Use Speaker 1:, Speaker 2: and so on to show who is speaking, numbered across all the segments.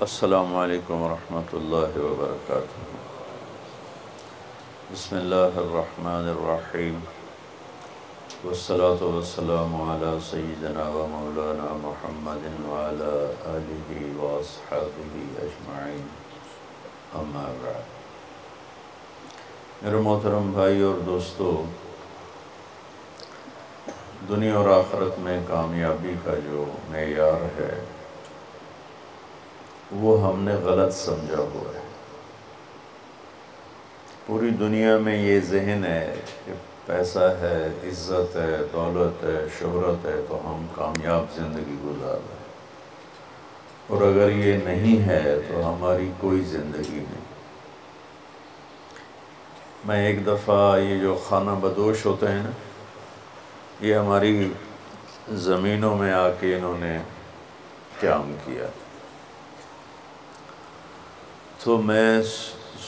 Speaker 1: السلام علیکم ورحمۃ اللہ وبرکاتہ۔ بسم اللہ الرحمن الرحیم۔ والصلاة والسلام على سیدنا و مولانا محمد وعلى آلہ واصحابہ اجمعین۔ اما بعد۔ میرے محترم بھائی اور دوستو، دنیا اور آخرت میں کامیابی کا جو معیار ہے وہ ہم نے غلط سمجھا ہوا ہے۔ پوری دنیا میں یہ ذہن ہے کہ پیسہ ہے، عزت ہے، دولت ہے، شہرت ہے، تو ہم کامیاب زندگی گزار رہے ہیں۔ اور اگر یہ نہیں ہے تو ہماری کوئی زندگی نہیں۔ میں ایک دفعہ یہ جو خانہ بدوش ہوتے ہیں نا، یہ ہماری زمینوں میں آ کے انہوں نے قیام کیا۔ تو میں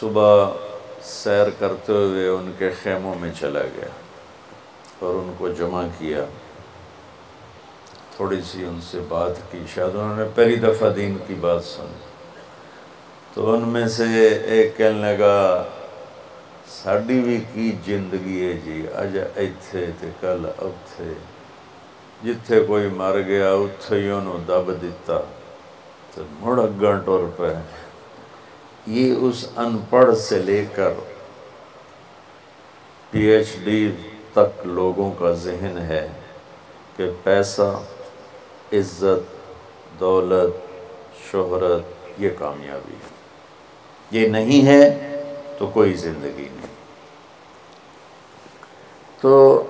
Speaker 1: صبح سیر کرتے ہوئے ان کے خیموں میں چلا گیا اور ان کو جمع کیا۔ تھوڑی سی ان سے بات کی۔ شاید انہوں نے پہلی دفعہ دین کی بات سنی۔ تو ان میں سے ایک کہنے لگا ساڑی بھی کی زندگی ہے جی؟ اج ایتھے تے کل اتھے جتھے کوئی مر گیا اتھے ہی انہوں دب دیتا۔ تو مڑ اگاں ٹور پہ یہ اس ان پڑھ سے لے کر پی ایچ ڈی تک لوگوں کا ذہن ہے کہ پیسہ، عزت، دولت، شہرت، یہ کامیابی ہے۔ یہ نہیں ہے تو کوئی زندگی نہیں۔ تو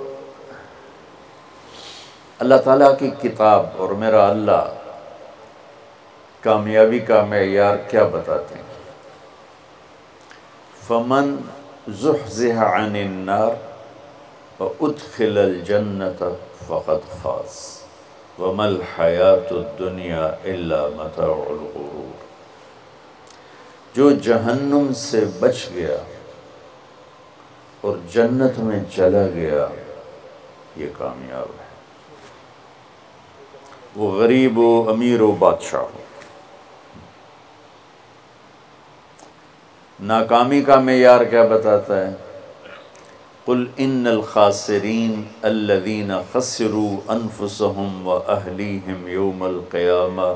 Speaker 1: اللہ تعالیٰ کی کتاب اور میرا اللہ، کامیابی کا معیار کیا بتاتے ہیں؟ فمن زحزح عن النار وادخل الجنة فقد فاز. وما الحیات الدنیا الا متاع الغرور. جو جہنم سے بچ گیا اور جنت میں چلا گیا، یہ کامیاب ہے۔ وہ غریب و امیر و بادشاہ ہو۔ ناکامی کا معیار کیا بتاتا ہے؟ قل ان الخاسرین الذین خسروا انفسهم واهلیہم یوم القیامہ،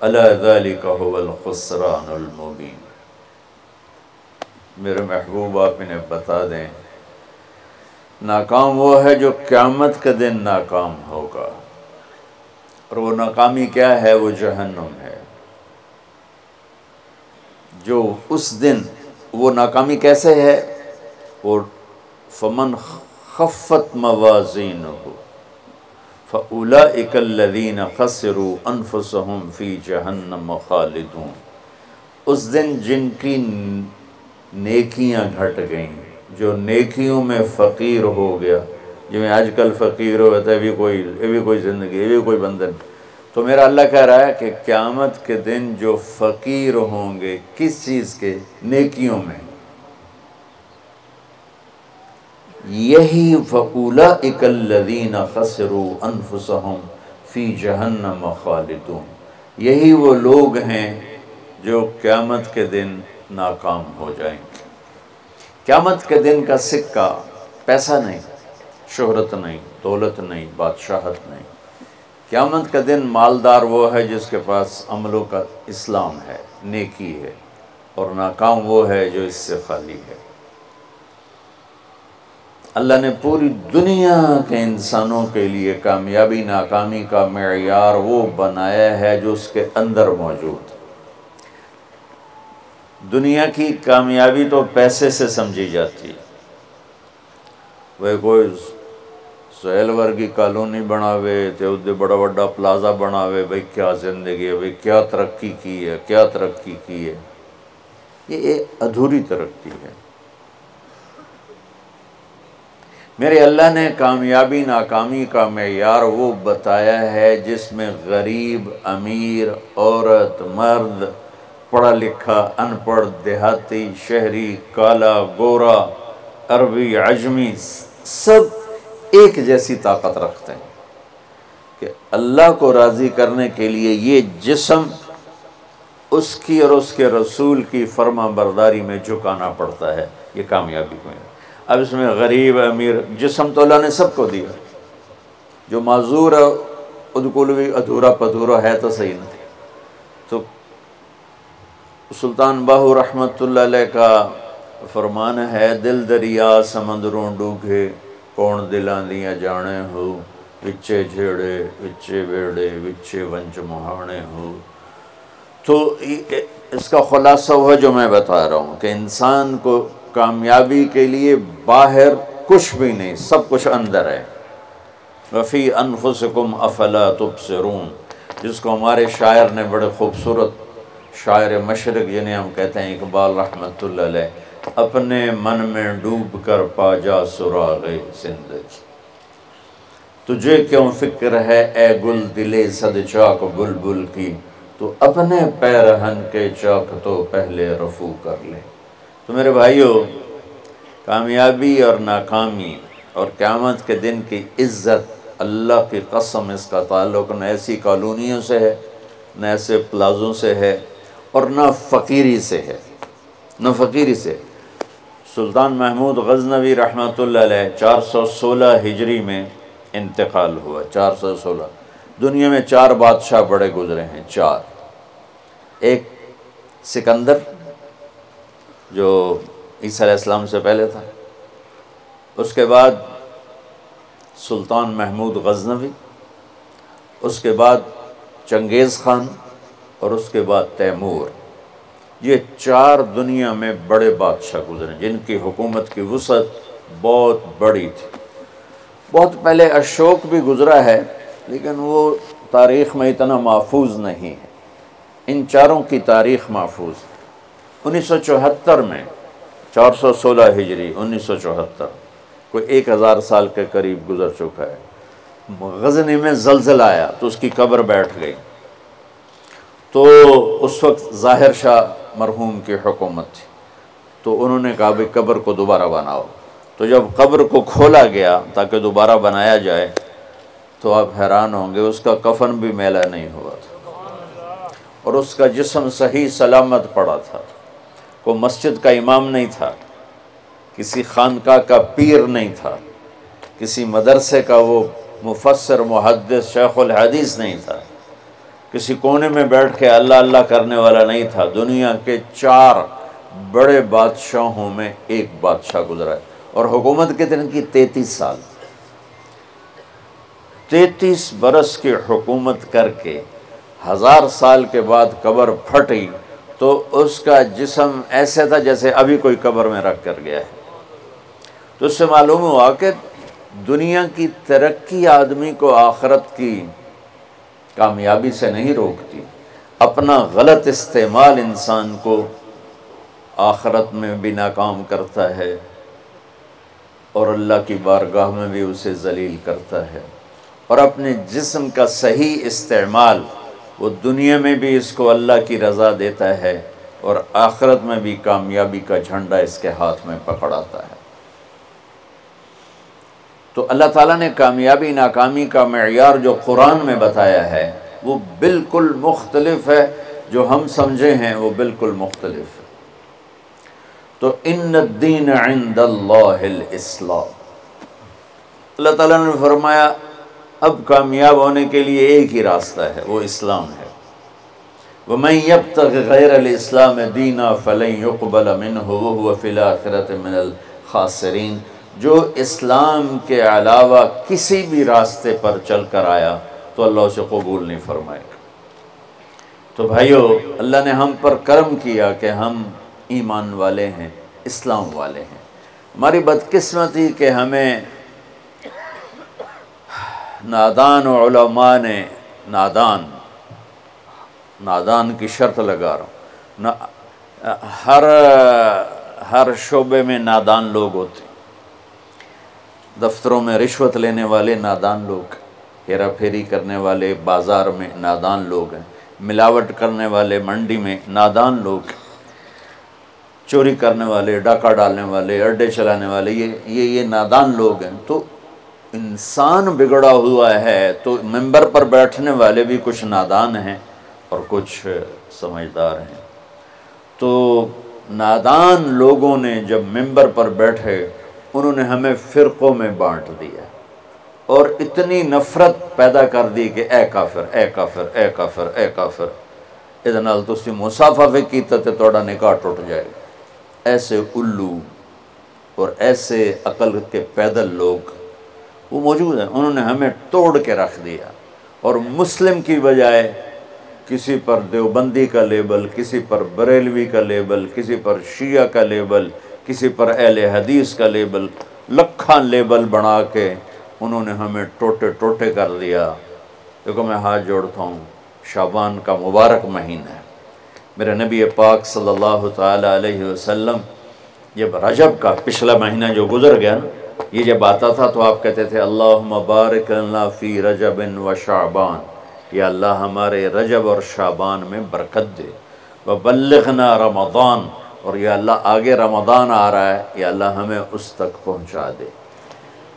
Speaker 1: الا ذلك هو الخسران المبین۔ میرے محبوب، آپ انہیں بتا دیں، ناکام وہ ہے جو قیامت کے دن ناکام ہوگا۔ اور وہ ناکامی کیا ہے؟ وہ جہنم ہے۔ جو اس دن وہ ناکامی کیسے ہے؟ وہ فمن خفت موازین ہو فَأُولَئِكَ الَّذِينَ خَسِرُوا أَنفُسَهُمْ فِي جَهَنَّمَ خَالِدُونَ۔ اس دن جن کی نیکیاں گھٹ گئیں، جو نیکیوں میں فقیر ہو گیا۔ جو میں آج کل فقیر ہو ہے بھی کوئی، یہ بھی کوئی زندگی، یہ بھی کوئی بندن تو میرا اللہ کہہ رہا ہے کہ قیامت کے دن جو فقیر ہوں گے کس چیز کے؟ نیکیوں میں۔ یہی فقولہ اکلدین خسرو انفسہم فی جہنم خالدون۔ یہی وہ لوگ ہیں جو قیامت کے دن ناکام ہو جائیں۔ گے قیامت کے دن کا سکہ پیسہ نہیں، شہرت نہیں، دولت نہیں، بادشاہت نہیں۔ قیامت کا دن مالدار وہ ہے جس کے پاس عملوں کا اسلام ہے، نیکی ہے اور ناکام وہ ہے جو اس سے خالی ہے۔ اللہ نے پوری دنیا کے انسانوں کے لیے کامیابی، ناکامی کا معیار وہ بنایا ہے جو اس کے اندر موجود۔ دنیا کی کامیابی تو پیسے سے سمجھی جاتی ہے وہ کوئی سہیل ورگی کالونی بناوے تے ادھے بڑا بڑا پلازا بناوے، بھئی کیا زندگی ہے، بھئی کیا ترقی کی ہے، کیا ترقی کی ہے۔ یہ ایک ادھوری ترقی ہے۔ میرے اللہ نے کامیابی، ناکامی کا معیار وہ بتایا ہے جس میں غریب، امیر، عورت، مرد، پڑھا لکھا، ان پڑھ، دیہاتی، شہری، کالا، گورا، عربی، عجمی، سب ایک جیسی طاقت رکھتے ہیں کہ اللہ کو راضی کرنے کے لیے یہ جسم اس کی اور اس کے رسول کی فرما برداری میں جھکانا پڑتا ہے، یہ کامیابی میں اب اس میں غریب، امیر، جسم تو اللہ نے سب کو دیا۔ جو معذور ہے ادھورا پدھورا ہے تو صحیح نہیں۔ تو سلطان باہو رحمۃ اللہ علیہ کا فرمان ہے، دل دریا سمندروں ڈوگے کون دلاں دیا جانے ہو وچے جھیڑے وچے بیڑے وچے ونچ مہانے ہو تو اس کا خلاصہ ہوا جو میں بتا رہا ہوں کہ انسان کو کامیابی کے لیے باہر کچھ بھی نہیں سب کچھ اندر ہے وفی انفسکم افلا تبصرون، جس کو ہمارے شاعر نے بڑے خوبصورت شاعر مشرق جنہیں ہم کہتے ہیں اقبال رحمۃ اللہ علیہ اپنے من میں ڈوب کر پا جا سراغ زندگی تجھے کیوں فکر ہے اے گل دلے صد چاک بلبل کی؟ تو اپنے پیرہن کے چاک تو پہلے رفو کر لے۔ تو میرے بھائیوں کامیابی اور ناکامی اور قیامت کے دن کی عزت اللہ کی قسم اس کا تعلق نہ ایسی کالونیوں سے ہے، نہ ایسے پلازوں سے ہے اور نہ فقیری سے ہے۔ نہ فقیری سے۔ ہے سلطان محمود غزنوی رحمۃ اللہ علیہ چار سو سولہ ہجری میں انتقال ہوا، چار سو سولہ۔ دنیا میں چار بادشاہ بڑے گزرے ہیں، چار۔ ایک سکندر، جو عیسیٰ علیہ السلام سے پہلے تھا۔ اس کے بعد سلطان محمود غزنوی، اس کے بعد چنگیز خان اور اس کے بعد تیمور۔ یہ چار دنیا میں بڑے بادشاہ گزرے جن کی حکومت کی وسعت بہت بڑی تھی۔ بہت پہلے اشوک بھی گزرا ہے، لیکن وہ تاریخ میں اتنا محفوظ نہیں ہے۔ ان چاروں کی تاریخ محفوظ انیس سو چوہتر میں چار سو سولہ ہجری، انیس سو چوہتر، کوئی ایک ہزار سال کے قریب گزر چکا ہے۔ غزنی میں زلزل آیا تو اس کی قبر بیٹھ گئی۔ تو اس وقت ظاہر شاہ مرحوم کی حکومت تھی۔ تو انہوں نے کہا بھائی قبر کو دوبارہ بناؤ۔ تو جب قبر کو کھولا گیا تاکہ دوبارہ بنایا جائے، تو آپ حیران ہوں گے، اس کا کفن بھی میلا نہیں ہوا تھا۔ اور اس کا جسم صحیح سلامت پڑا تھا۔ کوئی مسجد کا امام نہیں تھا، کسی خانقاہ کا پیر نہیں تھا، کسی مدرسے کا وہ مفسر، محدث، شیخ الحدیث نہیں تھا۔ کسی کونے میں بیٹھ کے اللہ اللہ کرنے والا نہیں تھا۔ دنیا کے چار بڑے بادشاہوں میں ایک بادشاہ گزرا ہے۔ اور حکومت کے دن کی تینتیس سال۔ تینتیس برس کی حکومت کر کے ہزار سال کے بعد قبر پھٹی تو اس کا جسم ایسے تھا جیسے ابھی کوئی قبر میں رکھ کر گیا ہے۔ تو اس سے معلوم ہوا کہ دنیا کی ترقی آدمی کو آخرت کی کامیابی سے نہیں روکتی۔ اپنا غلط استعمال انسان کو آخرت میں بھی ناکام کرتا ہے اور اللہ کی بارگاہ میں بھی اسے ذلیل کرتا ہے۔ اور اپنے جسم کا صحیح استعمال وہ دنیا میں بھی اس کو اللہ کی رضا دیتا ہے اور آخرت میں بھی کامیابی کا جھنڈا اس کے ہاتھ میں پکڑاتا ہے۔ تو اللہ تعالیٰ نے کامیابی، ناکامی کا معیار جو قرآن میں بتایا ہے، وہ بالکل مختلف ہے۔ جو ہم سمجھے ہیں، وہ بالکل مختلف ہے۔ تو ان الدین عند اللہ الاسلام۔ اللہ تعالیٰ نے فرمایا، اب کامیاب ہونے کے لیے ایک ہی راستہ ہے، وہ اسلام ہے۔ وَمَن يَبْتَغِ غَيْرَ الْإِسْلَامِ دِينًا فَلَن يُقْبَلَ مِنْهُ وَهُوَ فِي الْآخِرَةِ مِنَ الْخَاسِرِينَ۔ جو اسلام کے علاوہ کسی بھی راستے پر چل کر آیا تو اللہ اسے قبول نہیں فرمائے گا۔ تو بھائیو، اللہ نے ہم پر کرم کیا کہ ہم ایمان والے ہیں، اسلام والے ہیں۔ ہماری بدقسمتی کہ ہمیں نادان و علماء نے، نادان نادان کی شرط لگا رہا ہوں۔ ہر ہر شعبے میں نادان لوگ ہوتے دفتروں میں رشوت لینے والے نادان لوگ، ہیرا پھیری کرنے والے بازار میں نادان لوگ ہیں، ملاوٹ کرنے والے منڈی میں نادان لوگ، چوری کرنے والے، ڈاکہ ڈالنے والے، اڈے چلانے والے، یہ یہ یہ نادان لوگ ہیں۔ تو انسان بگڑا ہوا ہے، تو ممبر پر بیٹھنے والے بھی کچھ نادان ہیں اور کچھ سمجھدار ہیں۔ تو نادان لوگوں نے جب ممبر پر بیٹھے انہوں نے ہمیں فرقوں میں بانٹ دیا۔ اور اتنی نفرت پیدا کر دی کہ اے کافر اے کافر اے کافر اے کافر۔ ادھر تو اسی مسافہ کی تے توڑا نکاح ٹوٹ جائے۔ گا ایسے الو اور ایسے عقل کے پیدل لوگ وہ موجود ہیں۔ انہوں نے ہمیں توڑ کے رکھ دیا۔ اور مسلم کی بجائے کسی پر دیوبندی کا لیبل، کسی پر بریلوی کا لیبل، کسی پر شیعہ کا لیبل کسی پر اہل حدیث کا لیبل، لکھاں لیبل بنا کے انہوں نے ہمیں ٹوٹے ٹوٹے کر دیا۔ دیکھو میں ہاتھ جوڑتا ہوں شابان کا مبارک مہینہ ہے۔ میرے نبی پاک صلی اللہ تعالیٰ علیہ وسلم، جب رجب کا پچھلا مہینہ جو گزر گیا نا، یہ جب آتا تھا تو آپ کہتے تھے اللہ مبارک اللہ فی رجب و شعبان یا اللہ ہمارے رجب اور شعبان میں برکت دے۔ وبلغنا رمضان اور یا اللہ آگے رمضان آ رہا ہے، یا اللہ ہمیں اس تک پہنچا دے۔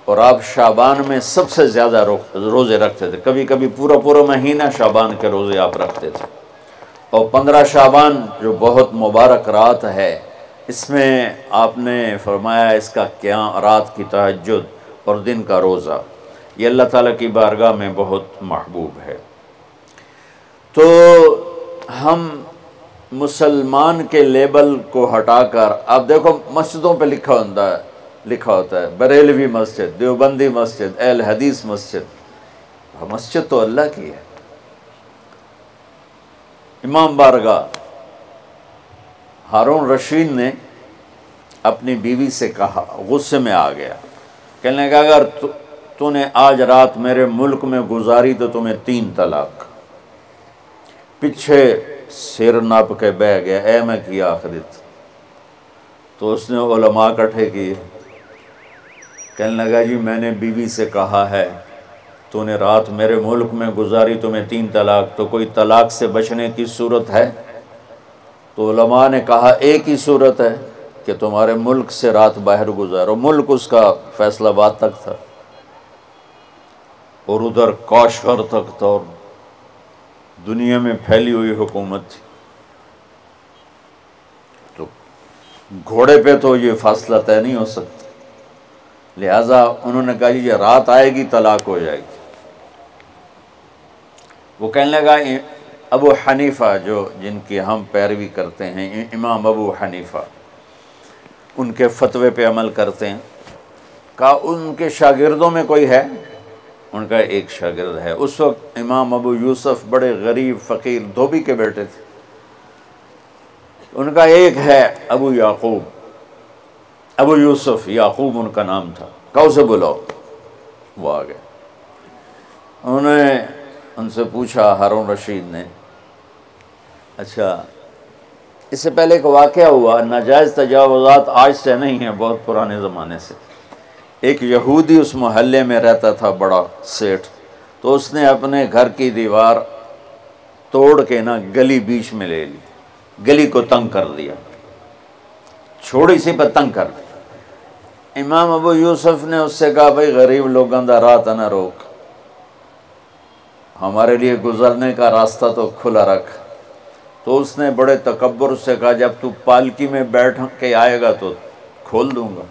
Speaker 1: اور آپ شعبان میں سب سے زیادہ روزے رکھتے تھے۔ کبھی کبھی پورا پورا مہینہ شعبان کے روزے آپ رکھتے تھے۔ اور پندرہ شعبان جو بہت مبارک رات ہے، اس میں آپ نے فرمایا اس کا کیا رات کی تہجد اور دن کا روزہ۔ یہ اللہ تعالیٰ کی بارگاہ میں بہت محبوب ہے۔ تو ہم مسلمان کے لیبل کو ہٹا کر آپ دیکھو مسجدوں پہ لکھا ہوتا ہے، لکھا ہوتا ہے، بریلوی مسجد، دیوبندی مسجد، اہل حدیث مسجد۔ مسجد تو اللہ کی ہے۔ امام بارگاہ، ہارون رشید نے اپنی بیوی سے کہا، غصے میں آ گیا۔ کہنے کہ اگر تو نے آج رات میرے ملک میں گزاری تو تمہیں تین طلاق۔ پیچھے سر نپ کے بہ گیا۔ اے میں کیا آخرت تو اس نے علماء کٹھے کی کہنے لگا جی میں نے بیوی سے کہا ہے، تو نے رات میرے ملک میں گزاری تمہیں تین طلاق، تو کوئی طلاق سے بچنے کی صورت ہے؟ تو علماء نے کہا، ایک ہی صورت ہے کہ تمہارے ملک سے رات باہر گزارو۔ ملک اس کا فیصلہ بات تک تھا اور ادھر کاشغر تک تھا اور دنیا میں پھیلی ہوئی حکومت تھی۔ تو گھوڑے پہ تو یہ فاصلہ طے نہیں ہو سکتا۔ لہذا انہوں نے کہا یہ رات آئے گی، طلاق ہو جائے گی۔ وہ کہنے لگا ابو حنیفہ جو جن کی ہم پیروی کرتے ہیں امام ابو حنیفہ، ان کے فتوے پہ عمل کرتے ہیں۔ کہا، ان کے شاگردوں میں کوئی ہے؟ ان کا ایک شاگرد ہے۔ اس وقت امام ابو یوسف بڑے غریب، فقیر، دھوبی کے بیٹے تھے۔ ان کا ایک ہے ابو یعقوب۔ ابو یوسف، یعقوب ان کا نام تھا۔ کہو سے بلاؤ۔ وہ آ گئے۔ انہوں نے ان سے پوچھا، ہارون رشید نے اچھا اس سے پہلے ایک واقعہ ہوا، ناجائز تجاوزات آج سے نہیں ہیں، بہت پرانے زمانے سے۔ ایک یہودی اس محلے میں رہتا تھا، بڑا سیٹھ۔ تو اس نے اپنے گھر کی دیوار توڑ کے نا گلی بیچ میں لے لی۔ گلی کو تنگ کر دیا۔ چھوڑی سی پہ تنگ کر دیا امام ابو یوسف نے اس سے کہا، بھائی، غریب لوگوں کا رات نہ روک۔ ہمارے لیے گزرنے کا راستہ تو کھلا رکھ۔ تو اس نے بڑے تکبر سے کہا، جب تو پالکی میں بیٹھ کے آئے گا تو کھول دوں گا۔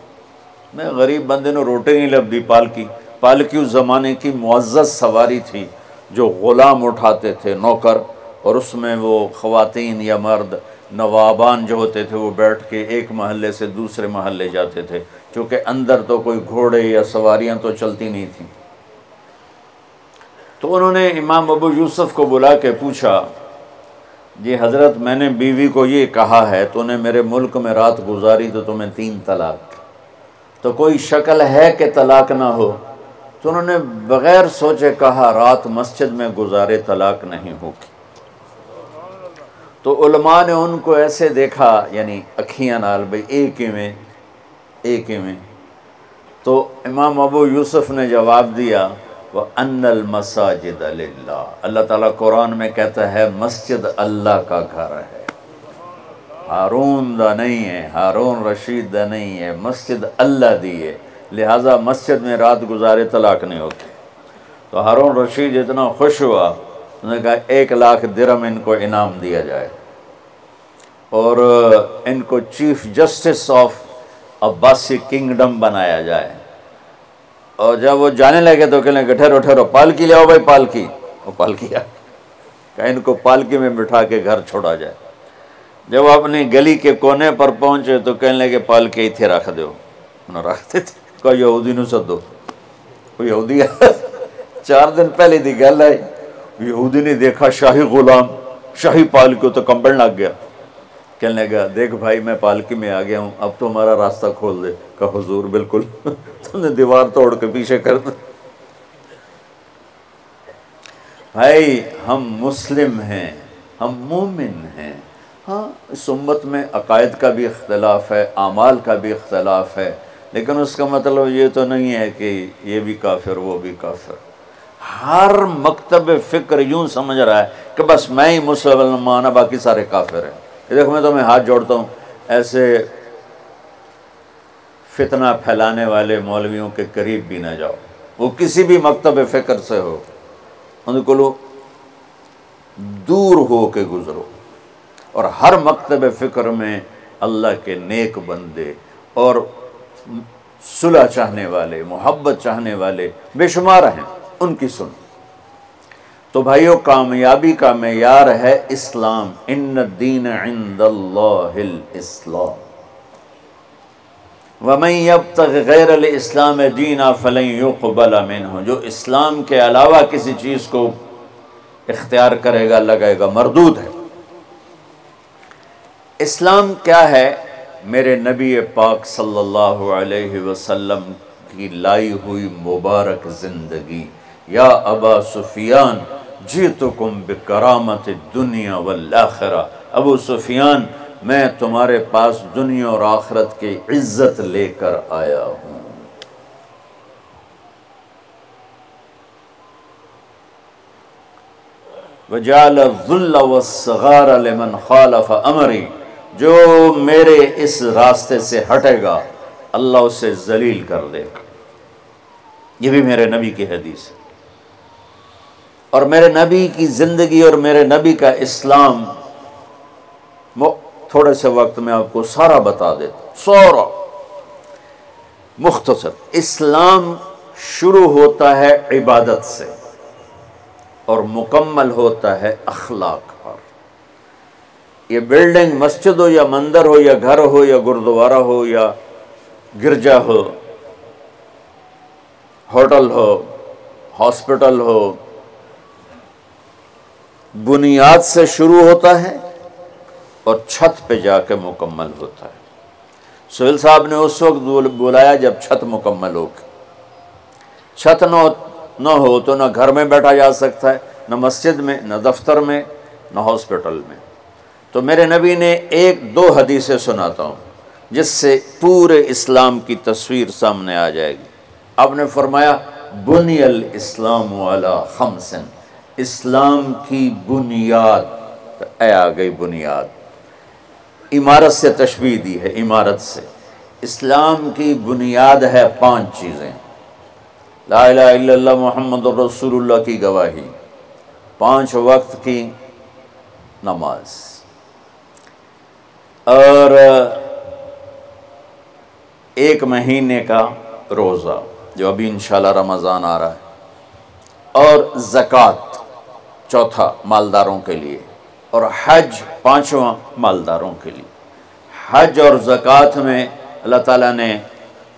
Speaker 1: میں غریب بندے نے روٹی نہیں لب دی پالکی۔ پالکی اس زمانے کی معزز سواری تھی جو غلام اٹھاتے تھے نوکر اور اس میں وہ خواتین یا مرد نوابان جو ہوتے تھے وہ بیٹھ کے ایک محلے سے دوسرے محلے جاتے تھے، چونکہ اندر تو کوئی گھوڑے یا سواریاں تو چلتی نہیں تھیں۔ تو انہوں نے امام ابو یوسف کو بلا کے پوچھا جی حضرت، میں نے بیوی کو یہ کہا ہے، تو نے میرے ملک میں رات گزاری تو تمہیں تین طلاق تو کوئی شکل ہے کہ طلاق نہ ہو۔ تو انہوں نے بغیر سوچے کہا، رات مسجد میں گزارے طلاق نہیں ہوگی۔ تو علماء نے ان کو ایسے دیکھا یعنی اکھیاں نال بھائی ایک ہی میں، ایک ہی میں۔ تو امام ابو یوسف نے جواب دیا وہ ان المساجد اللہ اللہ تعالیٰ قرآن میں کہتا ہے، مسجد اللہ کا گھر ہے۔ ہارون دا نہیں ہے، ہارون رشید دا نہیں ہے، مسجد اللہ دی ہے۔ لہٰذا مسجد میں رات گزارے طلاق نہیں ہوتی۔ تو ہارون رشید اتنا خوش ہوا، انہوں نے کہا ایک لاکھ درم ان کو انعام دیا جائے۔ اور ان کو chief justice of Abbasi kingdom بنایا جائے۔ اور جب وہ جانے لگے تو کہنے لگے، ٹھہرو ٹھہرو پالکی لے آؤ بھائی پالکی وہ پالکی آ کہ ان کو پالکی میں بٹھا کے گھر چھوڑا جائے۔ جب اپنی گلی کے کونے پر پہنچے تو کہنے لگے پالکی تھے رکھ دو انہوں رکھتے تھے کہا یہودی نو سدو۔ وہ یہودی چار دن پہلے دی گل ہے یہودی نے دیکھا شاہی غلام، شاہی پالکی تو کمبل لگ گیا۔ کہنے لگا، دیکھ بھائی، میں پالکی میں آ گیا ہوں۔ اب تو ہمارا راستہ کھول دے۔ کہا حضور، بالکل۔ تم نے دیوار توڑ کے پیچھے کر دے بھائی، ہم مسلم ہیں، ہم مومن ہیں۔ ہاں اس امت میں عقائد کا بھی اختلاف ہے، اعمال کا بھی اختلاف ہے، لیکن اس کا مطلب یہ تو نہیں ہے کہ یہ بھی کافر، وہ بھی کافر۔ ہر مکتب فکر یوں سمجھ رہا ہے کہ بس میں ہی مسلمان باقی سارے کافر ہیں۔ دیکھو، میں تو میں ہاتھ جوڑتا ہوں۔ ایسے فتنہ پھیلانے والے مولویوں کے قریب بھی نہ جاؤ۔ وہ کسی بھی مکتب فکر سے ہو، ان کو لو، دور ہو کے گزرو۔ اور ہر مکتب فکر میں اللہ کے نیک بندے اور صلح چاہنے والے، محبت چاہنے والے بے شمار ہیں۔ ان کی سن تو بھائیو، کامیابی کا معیار ہے اسلام۔ ان الدین عند اللہ الاسلام۔ وَمَن يَبْتَغِ غَيْرَ الْإِسْلَامِ دِينَ فَلَن يُقْبَلَ مِنْهُ۔ جو اسلام کے علاوہ کسی چیز کو اختیار کرے گا، لگائے گا، مردود ہے۔ اسلام کیا ہے؟ میرے نبی پاک صلی اللہ علیہ وسلم کی لائی ہوئی مبارک زندگی۔ یا ابا سفیان، جیتکم بکرامت دنیا والآخرہ۔ ابو سفیان، میں تمہارے پاس دنیا اور آخرت کی عزت لے کر آیا ہوں۔ وجال الظل والصغار لمن خالف امری جو میرے اس راستے سے ہٹے گا، اللہ اسے ذلیل کر دے گا۔ یہ بھی میرے نبی کی حدیث ہے۔ اور میرے نبی کی زندگی اور میرے نبی کا اسلام تھوڑے سے وقت میں آپ کو سارا بتا دیتا سورا مختصر۔ اسلام شروع ہوتا ہے عبادت سے اور مکمل ہوتا ہے اخلاق۔ یہ بلڈنگ مسجد ہو یا مندر ہو یا گھر ہو یا گردوارہ ہو یا گرجا ہو، ہوٹل ہو، ہاسپٹل ہو، بنیاد سے شروع ہوتا ہے اور چھت پہ جا کے مکمل ہوتا ہے۔ سہیل صاحب نے اس وقت بلایا جب چھت مکمل ہو کے چھت نہ نہ ہو تو نہ گھر میں بیٹھا جا سکتا ہے، نہ مسجد میں، نہ دفتر میں، نہ ہاسپٹل میں۔ تو میرے نبی نے ایک دو حدیثیں سناتا ہوں، جس سے پورے اسلام کی تصویر سامنے آ جائے گی۔ آپ نے فرمایا، بنی الاسلام والا خمسن۔ اسلام کی بنیاد، اے آ گئی بنیاد۔ عمارت سے تشبیح دی ہے، عمارت سے۔ اسلام کی بنیاد ہے پانچ چیزیں۔ لا الہ الا اللہ، محمد رسول اللہ کی گواہی۔ پانچ وقت کی نماز۔ اور ایک مہینے کا روزہ جو ابھی انشاءاللہ رمضان آ رہا ہے اور زکوٰۃ چوتھا مالداروں کے لیے اور حج پانچواں مالداروں کے لیے۔ حج اور زکوٰۃ میں اللہ تعالیٰ نے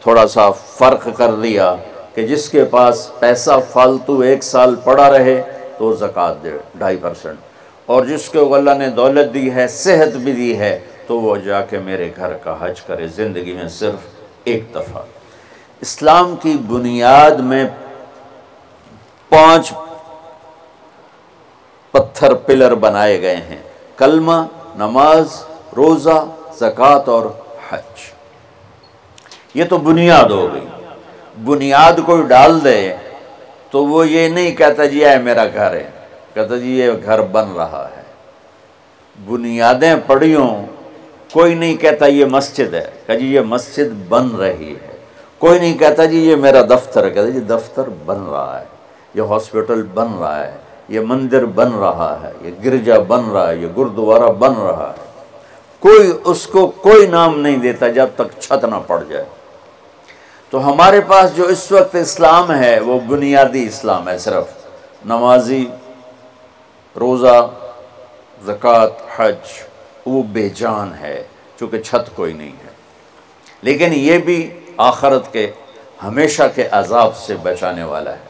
Speaker 1: تھوڑا سا فرق کر دیا کہ جس کے پاس پیسہ فالتو ایک سال پڑا رہے تو زکوٰۃ دے ڈھائی پرسنٹ اور جس کو اللہ نے دولت دی ہے، صحت بھی دی ہے تو وہ جا کے میرے گھر کا حج کرے، زندگی میں صرف ایک دفعہ۔ اسلام کی بنیاد میں پانچ پتھر پلر بنائے گئے ہیں۔ کلمہ، نماز، روزہ، زکوٰۃ اور حج۔ یہ تو بنیاد ہو گئی۔ بنیاد کوئی ڈال دے تو وہ یہ نہیں کہتا جی ہے میرا گھر ہے، کہتا جی یہ گھر بن رہا ہے۔ بنیادیں پڑی ہوں کوئی نہیں کہتا یہ مسجد ہے۔ کہ جی یہ مسجد بن رہی ہے۔ کوئی نہیں کہتا جی یہ میرا دفتر ہے۔ کہتا جی دفتر بن رہا ہے۔ یہ ہاسپٹل بن رہا ہے۔ یہ مندر بن رہا ہے۔ یہ گرجا بن رہا ہے۔ یہ گردوارہ بن رہا ہے۔ کوئی اس کو کوئی نام نہیں دیتا جب تک چھت نہ پڑ جائے۔ تو ہمارے پاس جو اس وقت اسلام ہے، وہ بنیادی اسلام ہے صرف۔ نمازی، روزہ، زکوٰۃ، حج۔ وہ بے جان ہے، چونکہ چھت کوئی نہیں ہے۔ لیکن یہ بھی آخرت کے، ہمیشہ کے عذاب سے بچانے والا ہے۔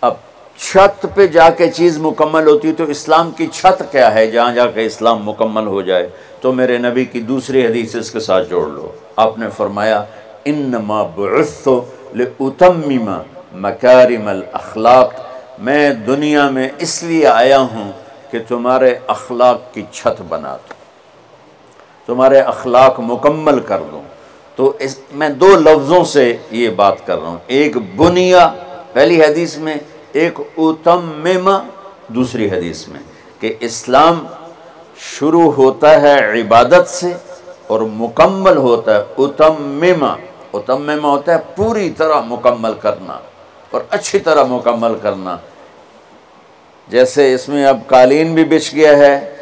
Speaker 1: اب چھت پہ جا کے چیز مکمل ہوتی تو اسلام کی چھت کیا ہے؟ جہاں جا کے اسلام مکمل ہو جائے، تو میرے نبی کی دوسری حدیث اس کے ساتھ جوڑ لو۔ آپ نے فرمایا، انما بعثت لاتمم مکارم الاخلاق میں دنیا میں اس لیے آیا ہوں کہ تمہارے اخلاق کی چھت بنا دوں تمہارے اخلاق مکمل کر دوں۔ تو اس میں دو لفظوں سے یہ بات کر رہا ہوں۔ ایک بنیا، پہلی حدیث میں، ایک اتمم، دوسری حدیث میں، کہ اسلام شروع ہوتا ہے عبادت سے اور مکمل ہوتا ہے اتمم۔ اتمم ہوتا ہے پوری طرح مکمل کرنا اور اچھی طرح مکمل کرنا۔ جیسے اس میں اب قالین بھی بچ گیا ہے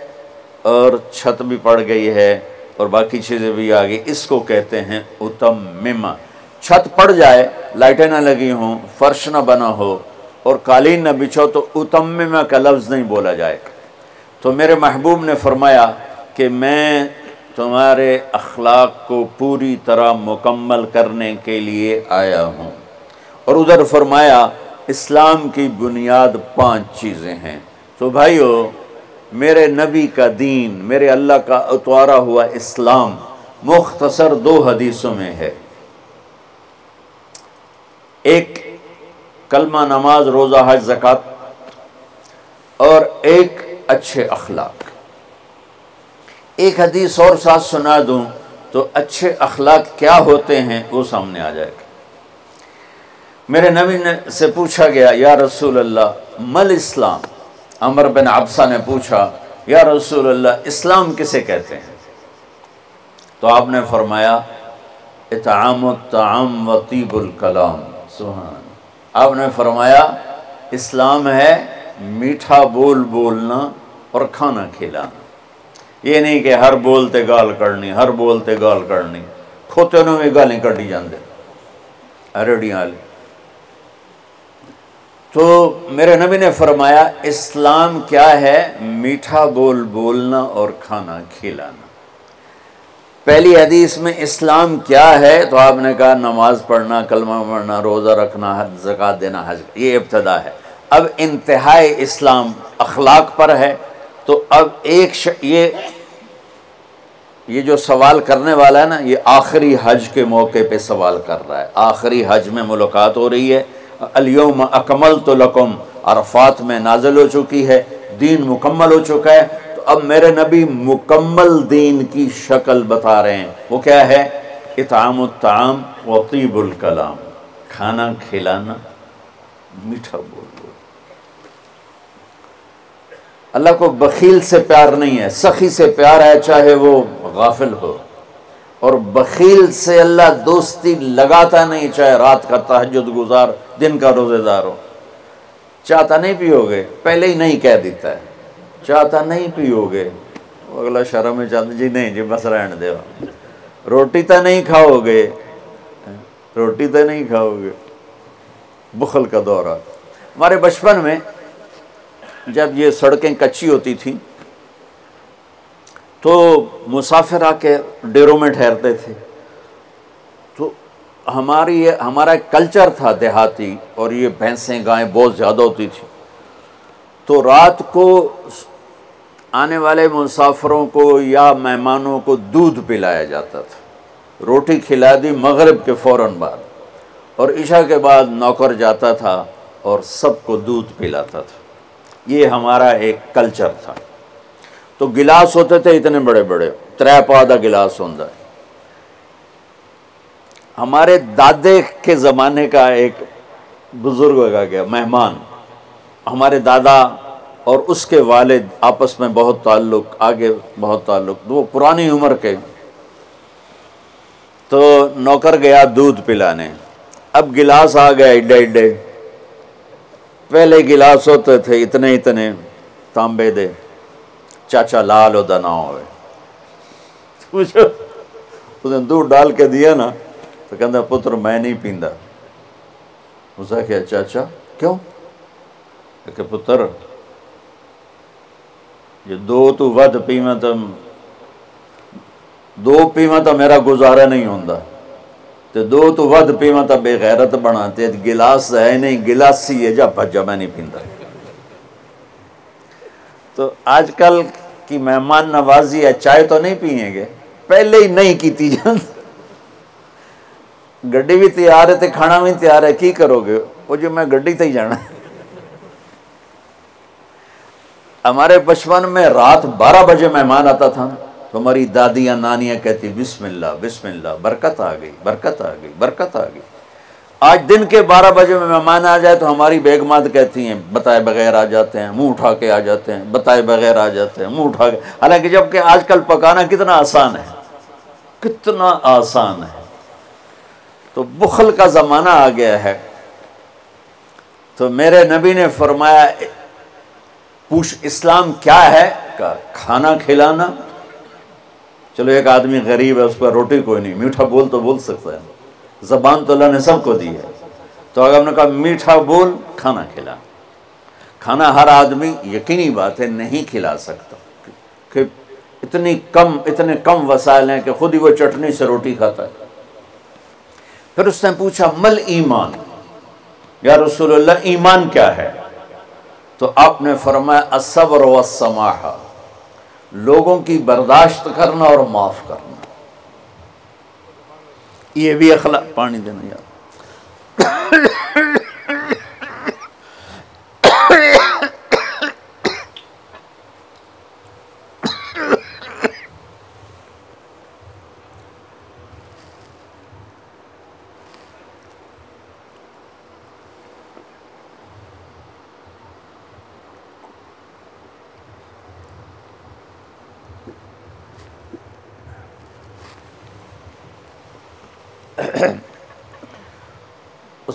Speaker 1: اور چھت بھی پڑ گئی ہے۔ اور باقی چیزیں بھی آ گئی اس کو کہتے ہیں اتم مما چھت پڑ جائے، لائٹیں نہ لگی ہوں، فرش نہ بنا ہو، اور قالین نہ بچھو تو اتم مما کا لفظ نہیں بولا جائے۔ تو میرے محبوب نے فرمایا کہ میں تمہارے اخلاق کو پوری طرح مکمل کرنے کے لیے آیا ہوں۔ اور ادھر فرمایا، اسلام کی بنیاد پانچ چیزیں ہیں۔ تو بھائیو میرے نبی کا دین، میرے اللہ کا اتوارا ہوا اسلام مختصر دو حدیثوں میں ہے۔ ایک، کلمہ نماز، روزہ حج زکات اور ایک، اچھے اخلاق۔ ایک حدیث اور ساتھ سنا دوں تو اچھے اخلاق کیا ہوتے ہیں وہ سامنے آ جائے گا۔ میرے نبی نے سے پوچھا گیا، یا رسول اللہ، مل اسلام؟ عمر بن عبسہ نے پوچھا، یا رسول اللہ، اسلام کسے کہتے ہیں؟ تو آپ نے فرمایا، اطعام الطعام و طیب الکلام. سبحان۔ آپ نے فرمایا، اسلام ہے میٹھا بول بولنا اور کھانا کھلانا۔ یہ نہیں کہ ہر بولتے گال کرنی، ہر بولتے گال کرنی، کھوتے نو بھی گالیں کٹی جاندے۔ ریڈیاں والی تو میرے نبی نے فرمایا، اسلام کیا ہے؟ میٹھا بول بولنا اور کھانا کھلانا۔ پہلی حدیث میں اسلام کیا ہے؟ تو آپ نے کہا، نماز پڑھنا، کلمہ پڑھنا، روزہ رکھنا، حج زکات دینا، حج، یہ ابتدا ہے۔ اب انتہائی اسلام اخلاق پر ہے۔ تو اب ایک ش... یہ یہ جو سوال کرنے والا ہے نا، یہ آخری حج کے موقع پہ سوال کر رہا ہے۔ آخری حج میں ملاقات ہو رہی ہے۔ الیوم اکمل تو لکم، عرفات میں نازل ہو چکی ہے، دین مکمل ہو چکا ہے۔ تو اب میرے نبی مکمل دین کی شکل بتا رہے ہیں۔ وہ کیا ہے؟ اطعام الطعام و طیب الکلام۔ کھانا کھلانا، میٹھا بول بول۔ اللہ کو بخیل سے پیار نہیں ہے، سخی سے پیار ہے، چاہے وہ غافل ہو۔ اور بخیل سے اللہ دوستی لگاتا نہیں، چاہے رات کا تحجد گزار، دن کا روزے دار ہو۔ چاہتا نہیں پیو گے پہلے ہی نہیں کہہ دیتا ہے۔ چاہتا نہیں پیو گے اگلا شرم میں چاہتا جی نہیں جی بس رہن دے۔ روٹی تو نہیں کھاؤ گے روٹی تو نہیں کھاؤ گے بخل کا دورہ۔ ہمارے بچپن میں جب یہ سڑکیں کچی ہوتی تھیں تو مسافر آ کے ڈیروں میں ٹھہرتے تھے۔ تو ہماری ہمارا ایک کلچر تھا دیہاتی اور یہ بھینسیں گائیں بہت زیادہ ہوتی تھی تو رات کو آنے والے مسافروں کو یا مہمانوں کو دودھ پلایا جاتا تھا۔ روٹی کھلا دی مغرب کے فوراً بعد۔ اور عشاء کے بعد نوکر جاتا تھا اور سب کو دودھ پلاتا تھا۔ یہ ہمارا ایک کلچر تھا۔ تو گلاس ہوتے تھے اتنے بڑے بڑے، ترے پودا گلاس ہوتا ہے ہمارے دادے کے زمانے کا ایک بزرگ ہوگا گیا، مہمان۔ ہمارے دادا اور اس کے والد آپس میں بہت تعلق، آگے بہت تعلق، وہ پرانی عمر کے۔ تو نوکر گیا دودھ پلانے۔ اب گلاس آ گیا اڈے اڈے پہلے گلاس ہوتے تھے اتنے اتنے تانبے دے۔ چاچا لال ہو نہ ہوئے۔ اس نے دودھ ڈال کے دیا نا، تو کہتا پتر، میں نہیں پیندا۔ اسے کیا چاچا، کیوں؟ کہ پتر، یہ دو تو ود پیواں تو دو پیواں تو میرا گزارا نہیں ہوندا۔ تے دو تو ود پیواں تو بے غیرت بنا۔ تے گلاس ہے نہیں، گلاسی ہے، جا بھجا، میں نہیں پیندا۔ تو آج کل کی مہمان نوازی ہے چائے تو نہیں پیئیں گے، پہلے ہی نہیں کیتی جان گڈی بھی تیار ہے تے کھانا بھی تیار ہے، کی کرو گے؟ وہ جو میں گڈی تے ہی جانا ہمارے بچپن میں رات بارہ بجے مہمان آتا تھا۔ تو ہماری دادیاں، نانیاں کہتی، بسم اللہ بسم اللہ، برکت آ گئی، برکت آ گئی، برکت آ گئی۔ آج دن کے بارہ بجے میں مہمان آ جائے تو ہماری بیگمات کہتی ہیں، بتائے بغیر آ جاتے ہیں، منہ اٹھا کے آ جاتے ہیں، بتائے بغیر آ جاتے ہیں، منہ اٹھا کے۔ حالانکہ جبکہ آج کل پکانا کتنا آسان ہے۔ کتنا آسان ہے۔ تو بخل کا زمانہ آ گیا ہے۔ تو میرے نبی نے فرمایا، پوچھ اسلام کیا ہے؟ کھانا کھلانا۔ چلو، ایک آدمی غریب ہے، اس پر روٹی کوئی نہیں، میٹھا بول تو بول سکتا ہے۔ زبان تو اللہ نے سب کو دی ہے۔ تو اگر ہم نے کہا، میٹھا بول، کھانا کھلا۔ کھانا ہر آدمی، یقینی بات ہے، نہیں کھلا سکتا۔ کہ اتنی کم، اتنے کم وسائل ہیں کہ خود ہی وہ چٹنی سے روٹی کھاتا ہے۔ پھر اس نے پوچھا، مل ایمان؟ یا رسول اللہ، ایمان کیا ہے؟ تو آپ نے فرمایا، الصبر والسماحہ لوگوں کی برداشت کرنا اور معاف کرنا۔ یہ بھی اخلاق پانی دینا یار۔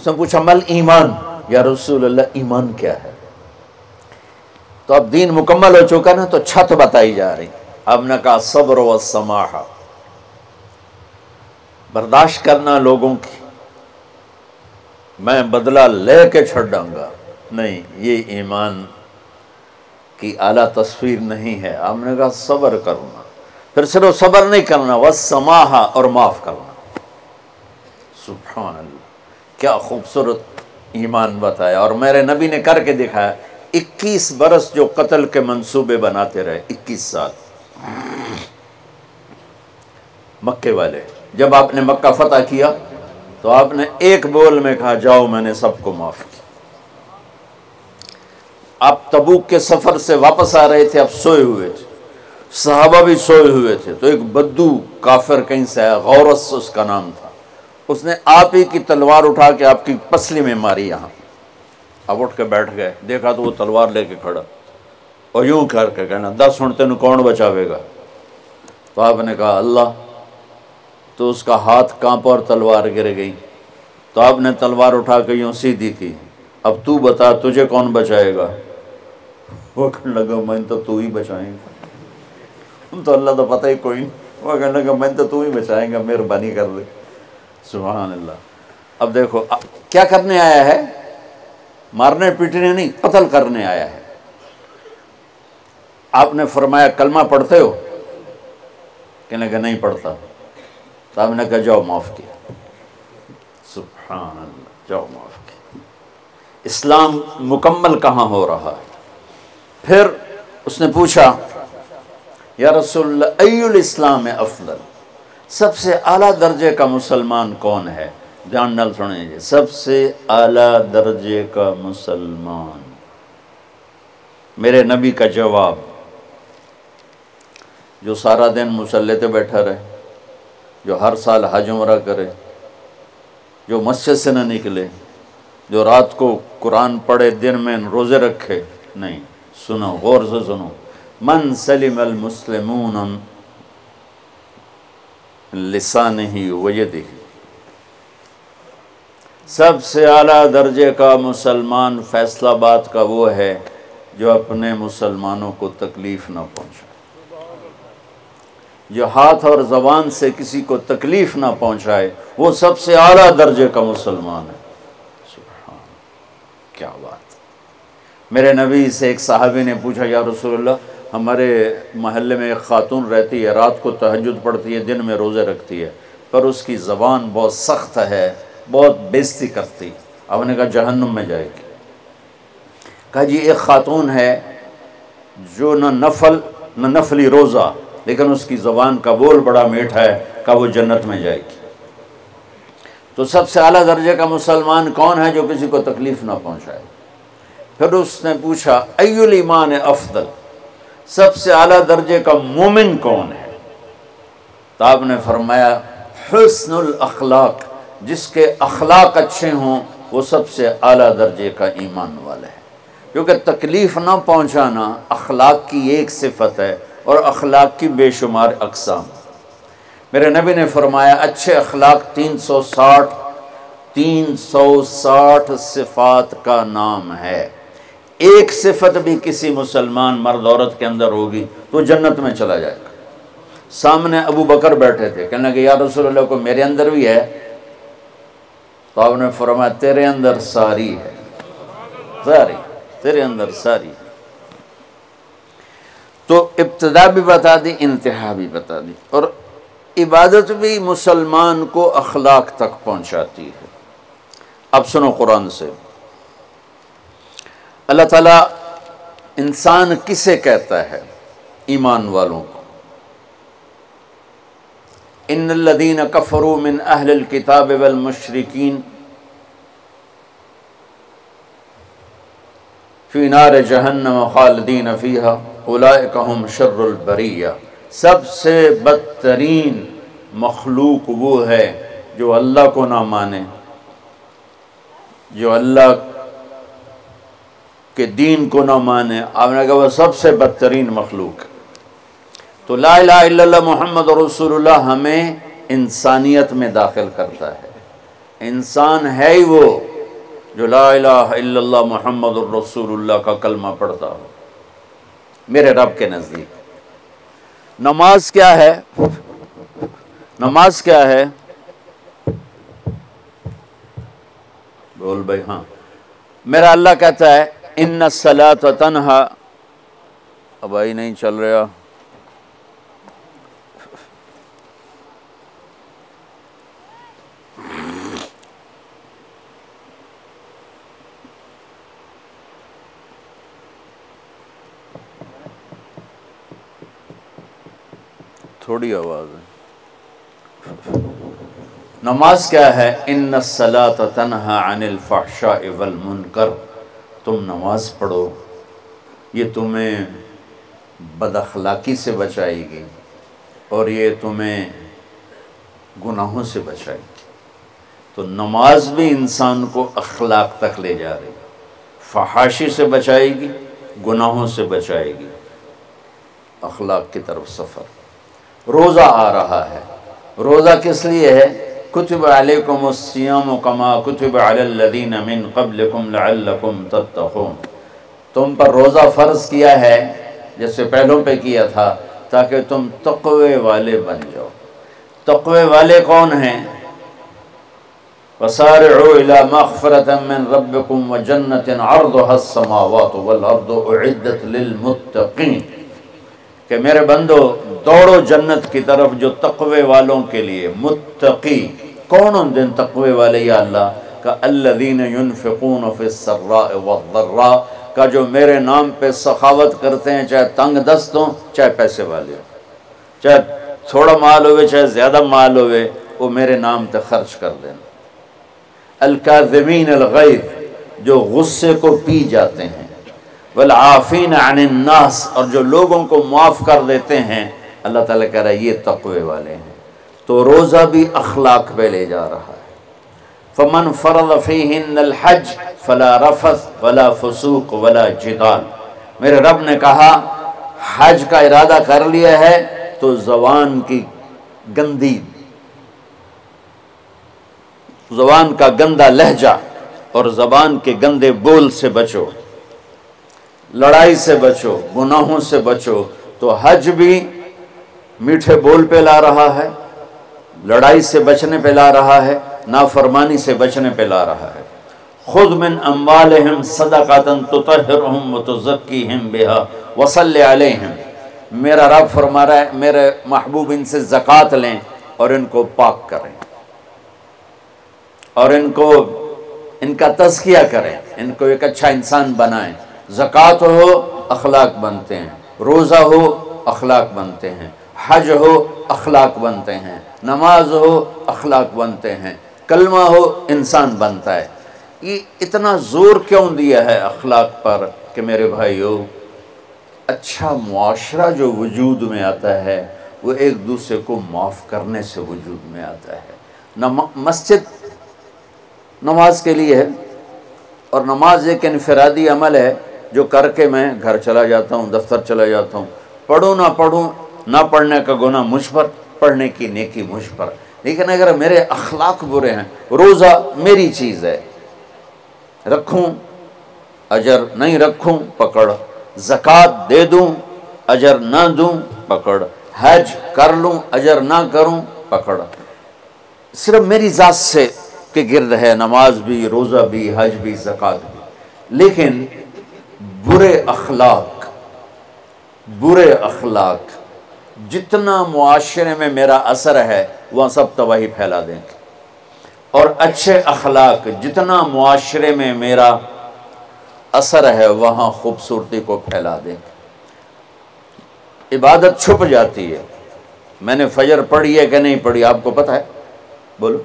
Speaker 1: اس نے پوچھا مل ایمان۔ یا رسول اللہ، ایمان کیا ہے؟ تو اب دین مکمل ہو چکا نا، تو چھت بتائی جا رہی۔ اب نے کہا صبر و سماح برداشت کرنا لوگوں کی۔ میں بدلہ لے کے چھڑوں گا۔ نہیں، یہ ایمان کی اعلیٰ تصویر نہیں ہے۔ آپ نے کہا صبر کرنا۔ پھر صرف صبر نہیں کرنا وہ سماہا اور معاف کرنا۔ سبحان اللہ۔ کیا خوبصورت ایمان بتایا اور میرے نبی نے کر کے دکھایا اکیس برس جو قتل کے منصوبے بناتے رہے، اکیس سال۔ مکے والے، جب آپ نے مکہ فتح کیا تو آپ نے ایک بول میں کہا، جاؤ میں نے سب کو معاف کیا۔ آپ تبوک کے سفر سے واپس آ رہے تھے، آپ سوئے ہوئے تھے۔ صحابہ بھی سوئے ہوئے تھے۔ تو ایک بدو کافر کہیں سے آیا، غورس اس کا نام تھا۔ اس نے آپ ہی کی تلوار اٹھا کے آپ کی پسلی میں ماری یہاں۔ اب اٹھ کے بیٹھ گئے۔ دیکھا تو وہ تلوار لے کے کھڑا۔ اور یوں کر کے کہنا، دس سنتے نو کون بچاوے گا؟ تو آپ نے کہا، اللہ، تو اس کا ہاتھ کانپ اور تلوار گر گئی۔ تو آپ نے تلوار اٹھا کے یوں سیدھی کی۔ اب تو بتا، تجھے کون بچائے گا؟ وہ کہنے لگا، میں تو تو ہی بچائیں گا۔ تو اللہ تو پتہ ہی کوئی نہیں۔ وہ کہنے لگا، میں تو تو ہی بچائیں گا، مہربانی کر دے سبحان اللہ۔ اب دیکھو کیا کرنے آیا ہے؟ مارنے، پیٹنے نہیں، قتل کرنے آیا ہے۔ آپ نے فرمایا، کلمہ پڑھتے ہو؟ کہنے کہ نہیں پڑھتا۔ تو آپ نے کہا، جاؤ، معاف کیا۔ سبحان اللہ، جاؤ، معاف کیا۔ اسلام مکمل کہاں ہو رہا ہے؟ پھر اس نے پوچھا، یا رسول اللہ ای الاسلام افضل؟ سب سے اعلیٰ درجے کا مسلمان کون ہے؟ جان نل سنیں جی سب سے اعلیٰ درجے کا مسلمان۔ میرے نبی کا جواب۔ جو سارا دن مسلح پہ بیٹھا رہے، جو ہر سال حج عمرہ کرے، جو مسجد سے نہ نکلے، جو رات کو قرآن پڑھے، دن میں روزے رکھے، نہیں، سنو، غور سے سنو۔ من سلم المسلمون لسان ہی وجد ہی سب سے اعلیٰ درجے کا مسلمان فیصلہ بات کا وہ ہے جو اپنے مسلمانوں کو تکلیف نہ پہنچائے۔ جو ہاتھ اور زبان سے کسی کو تکلیف نہ پہنچائے، وہ سب سے اعلیٰ درجے کا مسلمان ہے۔ سبحان کیا بات۔ میرے نبی سے ایک صحابی نے پوچھا، یا رسول اللہ ہمارے محلے میں ایک خاتون رہتی ہے، رات کو تہجد پڑتی ہے، دن میں روزے رکھتی ہے، پر اس کی زبان بہت سخت ہے، بہت بیزتی کرتی اب نے کہا جہنم میں جائے گی۔ کہا جی ایک خاتون ہے جو نہ نفل، نہ نفلی روزہ، لیکن اس کی زبان کا بول بڑا میٹھا ہے، کہا وہ جنت میں جائے گی۔ تو سب سے اعلیٰ درجے کا مسلمان کون ہے جو کسی کو تکلیف نہ پہنچائے؟ پھر اس نے پوچھا ایمان افضل؟ سب سے اعلیٰ درجے کا مومن کون ہے؟ تو آپ نے فرمایا، حسن الاخلاق، جس کے اخلاق اچھے ہوں، وہ سب سے اعلیٰ درجے کا ایمان والا ہے کیونکہ تکلیف نہ پہنچانا اخلاق کی ایک صفت ہے اور اخلاق کی بے شمار اقسام۔ میرے نبی نے فرمایا، اچھے اخلاق تین سو ساٹھ، تین سو ساٹھ صفات کا نام ہے۔ ایک صفت بھی کسی مسلمان مرد عورت کے اندر ہوگی تو جنت میں چلا جائے گا۔ سامنے ابو بکر بیٹھے تھے، کہنے کہ یا رسول اللہ کو میرے اندر بھی ہے؟ تو آپ نے فرمایا، تیرے اندر ساری ہے۔ ساری، تیرے اندر ساری۔ تو ابتدا بھی بتا دی، انتہا بھی بتا دی۔ اور عبادت بھی مسلمان کو اخلاق تک پہنچاتی ہے۔ اب سنو قرآن سے۔ اللہ تعالیٰ انسان کسے کہتا ہے؟ ایمان والوں کو۔ ان الذين كفروا من اهل الكتاب والمشركين في نار جہنم خالدین فيها اولئك هم شر البریہ۔ سب سے بدترین مخلوق وہ ہے جو اللہ کو نہ مانے، جو اللہ کے دین کو نہ مانے، آپ نے کہا وہ سب سے بدترین مخلوق۔ تو لا الہ الا اللہ محمد رسول اللہ ہمیں انسانیت میں داخل کرتا ہے۔ انسان ہے ہی وہ جو لا الہ الا اللہ محمد الرسول اللہ کا کلمہ پڑھتا ہو۔ میرے رب کے نزدیک۔ نماز کیا ہے؟ نماز کیا ہے؟ بول بھائی ہاں۔ میرا اللہ کہتا ہے ان و تنہا اب آئی نہیں چل رہا۔ تھوڑی آواز ہے۔ نماز کیا ہے؟ ان الصلاة تنہا عن الفحشاء والمنکر۔ تم نماز پڑھو، یہ تمہیں بد اخلاقی سے بچائے گی اور یہ تمہیں گناہوں سے بچائے گی۔ تو نماز بھی انسان کو اخلاق تک لے جا رہی فحاشی سے بچائے گی، گناہوں سے بچائے گی۔ اخلاق کی طرف سفر۔ روزہ آ رہا ہے۔ روزہ کس لیے ہے؟ کتب علیکم السیام کما کتب علی الذین من قبلکم لعلکم تتقون۔ تم پر روزہ فرض کیا ہے جیسے پہلوں پہ کیا تھا، تاکہ تم تقوی والے بن جاؤ۔ تقوی والے کون ہیں؟ وَسَارِعُوا إِلَى مَغْفِرَةً مِّن رَبِّكُمْ وَجَنَّةٍ عَرْضُهَا السَّمَاوَاتُ وَالْأَرْضُ أُعِدَّتْ لِلْمُتَّقِينَ۔ کہ میرے بندو، دوڑو جنت کی طرف جو تقوی والوں کے لیے، متقی، کون ان دن تقوی والے یا اللہ؟ کا الذین ينفقون فی السراء والضراء کا جو میرے نام پہ سخاوت کرتے ہیں، چاہے تنگ دست ہوں، چاہے پیسے والے ہوں۔ چاہے تھوڑا مال ہوئے، چاہے زیادہ مال ہوئے، وہ میرے نام پہ خرچ کر دینا الکاذمین الغیظ، جو غصے کو پی جاتے ہیں۔ والعافین عن الناس، اور جو لوگوں کو معاف کر دیتے ہیں، اللہ تعالیٰ کہہ رہا ہے، یہ تقوی والے ہیں۔ تو روزہ بھی اخلاق پہ لے جا رہا ہے۔ فمن فرض فیہن الحج فلا رفث ولا فسوق ولا جدال۔ میرے رب نے کہا، حج کا ارادہ کر لیا ہے تو زبان کی گندی، زبان کا گندا لہجہ اور زبان کے گندے بول سے بچو۔ لڑائی سے بچو، گناہوں سے بچو، تو حج بھی میٹھے بول پہ لا رہا ہے، لڑائی سے بچنے پہ لا رہا ہے، نافرمانی سے بچنے پہ لا رہا ہے۔ خود من اموالہم صدقاتن تطہرہم وتزکیہم بہا، وصلی علیہم۔ میرا رب فرما رہا ہے، میرے محبوب ان سے زکوٰۃ لیں اور ان کو پاک کریں۔ اور ان کو، ان کا تزکیہ کریں، ان کو ایک اچھا انسان بنائیں۔ زکوٰۃ ہو، اخلاق بنتے ہیں۔ روزہ ہو، اخلاق بنتے ہیں۔ حج ہو، اخلاق بنتے ہیں۔ نماز ہو، اخلاق بنتے ہیں۔ کلمہ ہو، انسان بنتا ہے۔ یہ اتنا زور کیوں دیا ہے اخلاق پر کہ میرے بھائیو اچھا معاشرہ جو وجود میں آتا ہے، وہ ایک دوسرے کو معاف کرنے سے وجود میں آتا ہے۔ مسجد نماز کے لیے ہے اور نماز ایک انفرادی عمل ہے۔ جو کر کے میں گھر چلا جاتا ہوں، دفتر چلا جاتا ہوں۔ پڑھوں نہ پڑھوں، نہ پڑھنے کا گناہ مجھ پر، پڑھنے کی نیکی مجھ پر۔ لیکن اگر میرے اخلاق برے ہیں، روزہ میری چیز ہے۔ رکھوں، اجر نہیں رکھوں، پکڑ۔ زکوٰۃ دے دوں، اجر نہ دوں، پکڑ۔ حج کر لوں، اجر نہ کروں، پکڑ۔ صرف میری ذات سے کے گرد ہے، نماز بھی، روزہ بھی، حج بھی زکوٰۃ بھی۔ لیکن برے اخلاق برے اخلاق، جتنا معاشرے میں میرا اثر ہے، وہاں سب تباہی پھیلا دیں گے۔ اور اچھے اخلاق، جتنا معاشرے میں میرا اثر ہے، وہاں خوبصورتی کو پھیلا دیں گے۔ عبادت چھپ جاتی ہے۔ میں نے فجر پڑھی ہے کہ نہیں پڑھی، آپ کو پتہ ہے؟ بولو۔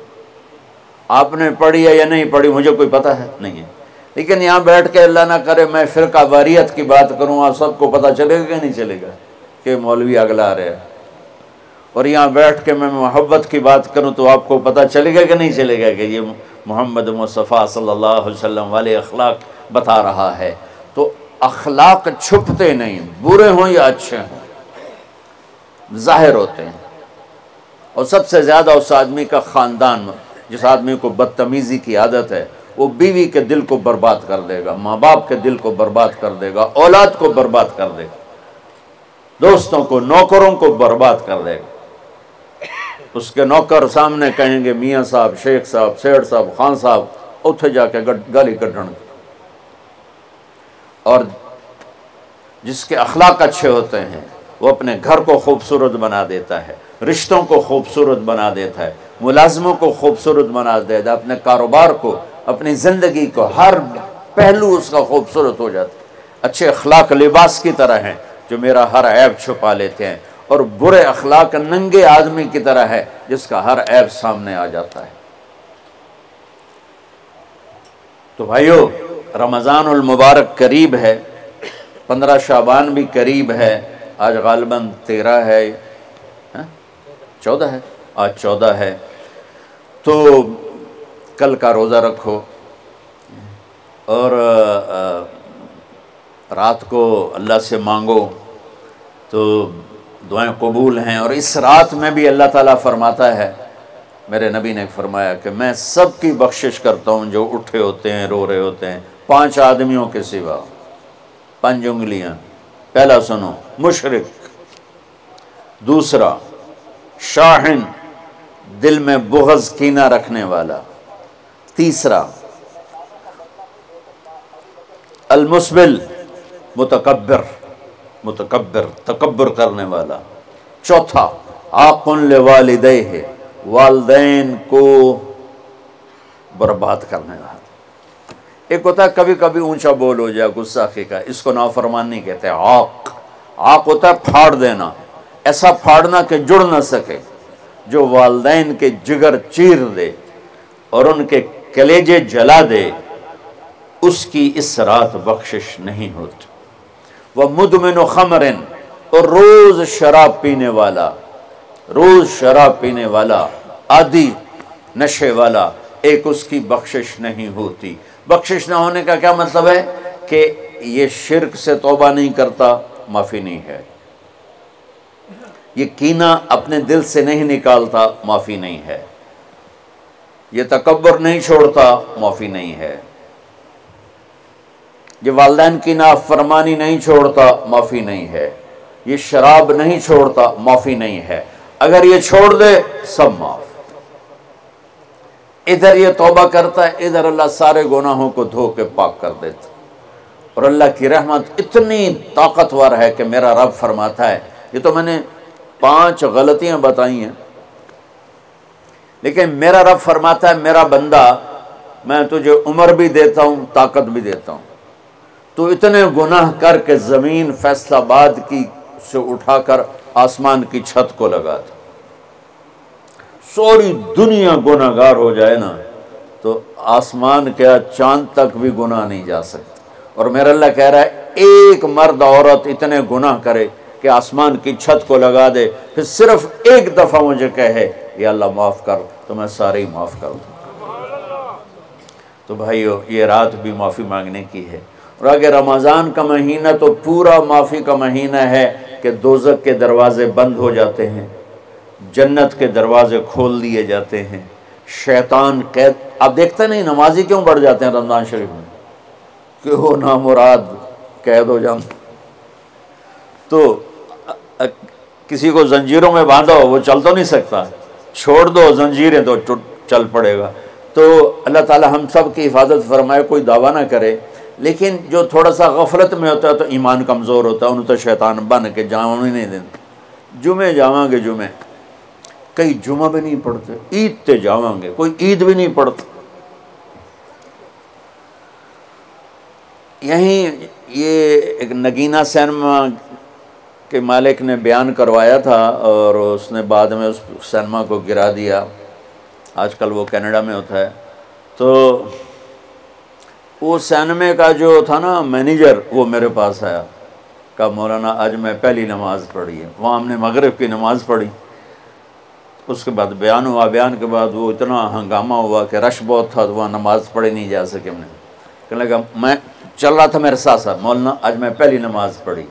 Speaker 1: آپ نے پڑھی ہے یا نہیں پڑھی، مجھے کوئی پتہ ہے؟ نہیں ہے۔ لیکن یہاں بیٹھ کے اللہ نہ کرے میں فرقہ واریت کی بات کروں، آپ سب کو پتہ چلے گا کہ نہیں چلے گا کہ مولوی اگلا رہے اور یہاں بیٹھ کے میں محبت کی بات کروں تو آپ کو پتہ چلے گا کہ نہیں چلے گا کہ یہ محمد مصطفیٰ صلی اللہ علیہ وسلم والے اخلاق بتا رہا ہے۔ تو اخلاق چھپتے نہیں، برے ہوں یا اچھے ہوں، ظاہر ہوتے ہیں۔ اور سب سے زیادہ اس آدمی کا خاندان، جس آدمی کو بدتمیزی کی عادت ہے وہ بیوی کے دل کو برباد کر دے گا، ماں باپ کے دل کو برباد کر دے گا، اولاد کو برباد کر دے گا، دوستوں کو، نوکروں کو برباد کر دے گا۔ اس کے نوکر سامنے کہیں گے، میاں صاحب، شیخ صاحب سیڑ صاحب، خان صاحب، اتھے جا کے گالی کٹن اور جس کے اخلاق اچھے ہوتے ہیں، وہ اپنے گھر کو خوبصورت بنا دیتا ہے، رشتوں کو خوبصورت بنا دیتا ہے، ملازموں کو خوبصورت بنا دیتا ہے، اپنے کاروبار کو اپنی زندگی کو ہر پہلو اس کا خوبصورت ہو جاتا ہے۔ اچھے اخلاق لباس کی طرح ہیں جو میرا ہر عیب چھپا لیتے ہیں اور برے اخلاق ننگے آدمی کی طرح ہے جس کا ہر عیب سامنے آ جاتا ہے۔ تو بھائیو، رمضان المبارک قریب ہے، پندرہ شابان بھی قریب ہے، آج غالباً تیرہ ہے ہاں؟ چودہ ہے؟ آج چودہ ہے۔ تو کل کا روزہ رکھو۔ اور رات کو اللہ سے مانگو تو دعائیں قبول ہیں۔ اور اس رات میں بھی اللہ تعالیٰ فرماتا ہے، میرے نبی نے فرمایا کہ میں سب کی بخشش کرتا ہوں، جو اٹھے ہوتے ہیں، رو رہے ہوتے ہیں۔ پانچ آدمیوں کے سوا، پانچ انگلیاں۔ پہلا سنو، مشرق۔ دوسرا، شاہن، دل میں بغض کینہ رکھنے والا۔ تیسرا، المسبل، متکبر متکبر، تکبر کرنے والا۔ چوتھا آقن لوالدے ہے والدین کو برباد کرنے والا۔ ایک ہوتا ہے کبھی کبھی اونچا بول ہو جائے گستاخی کا اس کو نافرمان نہیں کہتے آق آق ہوتا ہے، پھاڑ دینا۔ ایسا پھاڑنا کہ جڑ نہ سکے، جو والدین کے جگر چیر دے اور ان کے کلیجے جلا دے، اس کی اس رات بخشش نہیں ہوتی۔ وہ مدمن و خمرن اور روز شراب پینے والا، روز شراب پینے والا، آدھی نشے والا، ایک اس کی بخشش نہیں ہوتی۔ بخشش نہ ہونے کا کیا مطلب ہے؟ کہ یہ شرک سے توبہ نہیں کرتا، معافی نہیں ہے۔ یہ کینہ اپنے دل سے نہیں نکالتا، معافی نہیں ہے۔ یہ تکبر نہیں چھوڑتا، معافی نہیں ہے۔ یہ والدین کی نافرمانی نہیں چھوڑتا، معافی نہیں ہے۔ یہ شراب نہیں چھوڑتا، معافی نہیں ہے۔ اگر یہ چھوڑ دے، سب معاف۔ ادھر یہ توبہ کرتا ہے، ادھر اللہ سارے گناہوں کو دھو کے پاک کر دیتا اور اللہ کی رحمت اتنی طاقتور ہے کہ میرا رب فرماتا ہے۔ یہ تو میں نے پانچ غلطیاں بتائی ہیں۔ لیکن میرا رب فرماتا ہے، میرا بندہ، میں تجھے عمر بھی دیتا ہوں، طاقت بھی دیتا ہوں۔ تو اتنے گناہ کر کے زمین فیصلہ آباد کی سے اٹھا کر آسمان کی چھت کو لگا تھا۔ سوری دنیا گناہ گار ہو جائے نا، تو آسمان کیا چاند تک بھی گناہ نہیں جا سکتا۔ اور میرا اللہ کہہ رہا ہے، ایک مرد عورت اتنے گناہ کرے کہ آسمان کی چھت کو لگا دے۔ پھر صرف ایک دفعہ مجھے کہے یا اللہ معاف کر، تو میں سارے ہی معاف کر دوں۔ تو بھائیو، یہ رات بھی معافی مانگنے کی ہے۔ اور اگر رمضان کا مہینہ تو پورا معافی کا مہینہ ہے کہ دوزک کے دروازے بند ہو جاتے ہیں، جنت کے دروازے کھول دیے جاتے ہیں، شیطان قید۔ آپ دیکھتے نہیں، نمازی کیوں بڑھ جاتے ہیں رمضان شریف میں؟ کہ وہ نامراد، قید ہو جان تو کسی کو زنجیروں میں باندھو وہ چل تو نہیں سکتا۔ چھوڑ دو، زنجیریں تو چل پڑے گا۔ تو اللہ تعالی ہم سب کی حفاظت فرمائے، کوئی دعویٰ نہ کرے۔ لیکن جو تھوڑا سا غفلت میں ہوتا ہے تو ایمان کمزور ہوتا ہے، انہوں تو شیطان بن کے جاؤں نہیں دیتے جمعے جاؤں گے، جمعے۔ کئی جمعہ بھی نہیں پڑھتے، عید تے جاؤں گے، کوئی عید بھی نہیں پڑھتا۔ یہیں یہ ایک نگینہ سینما کے مالک نے بیان کروایا تھا اور اس نے بعد میں اس سینما کو گرا دیا۔ آج کل وہ کینیڈا میں ہوتا ہے۔ تو وہ سینمے کا جو تھا نا مینیجر وہ میرے پاس آیا۔ کہا مولانا، آج میں پہلی نماز پڑھی ہے۔ وہاں ہم نے مغرب کی نماز پڑھی۔ اس کے بعد بیان ہوا۔ بیان کے بعد وہ اتنا ہنگامہ ہوا کہ رش بہت تھا تو وہاں نماز پڑھی نہیں جا سکے ہم نے۔ کہنے لگا، میں چل رہا تھا میرے ساتھ ساتھ۔ مولانا، آج میں پہلی نماز پڑھی۔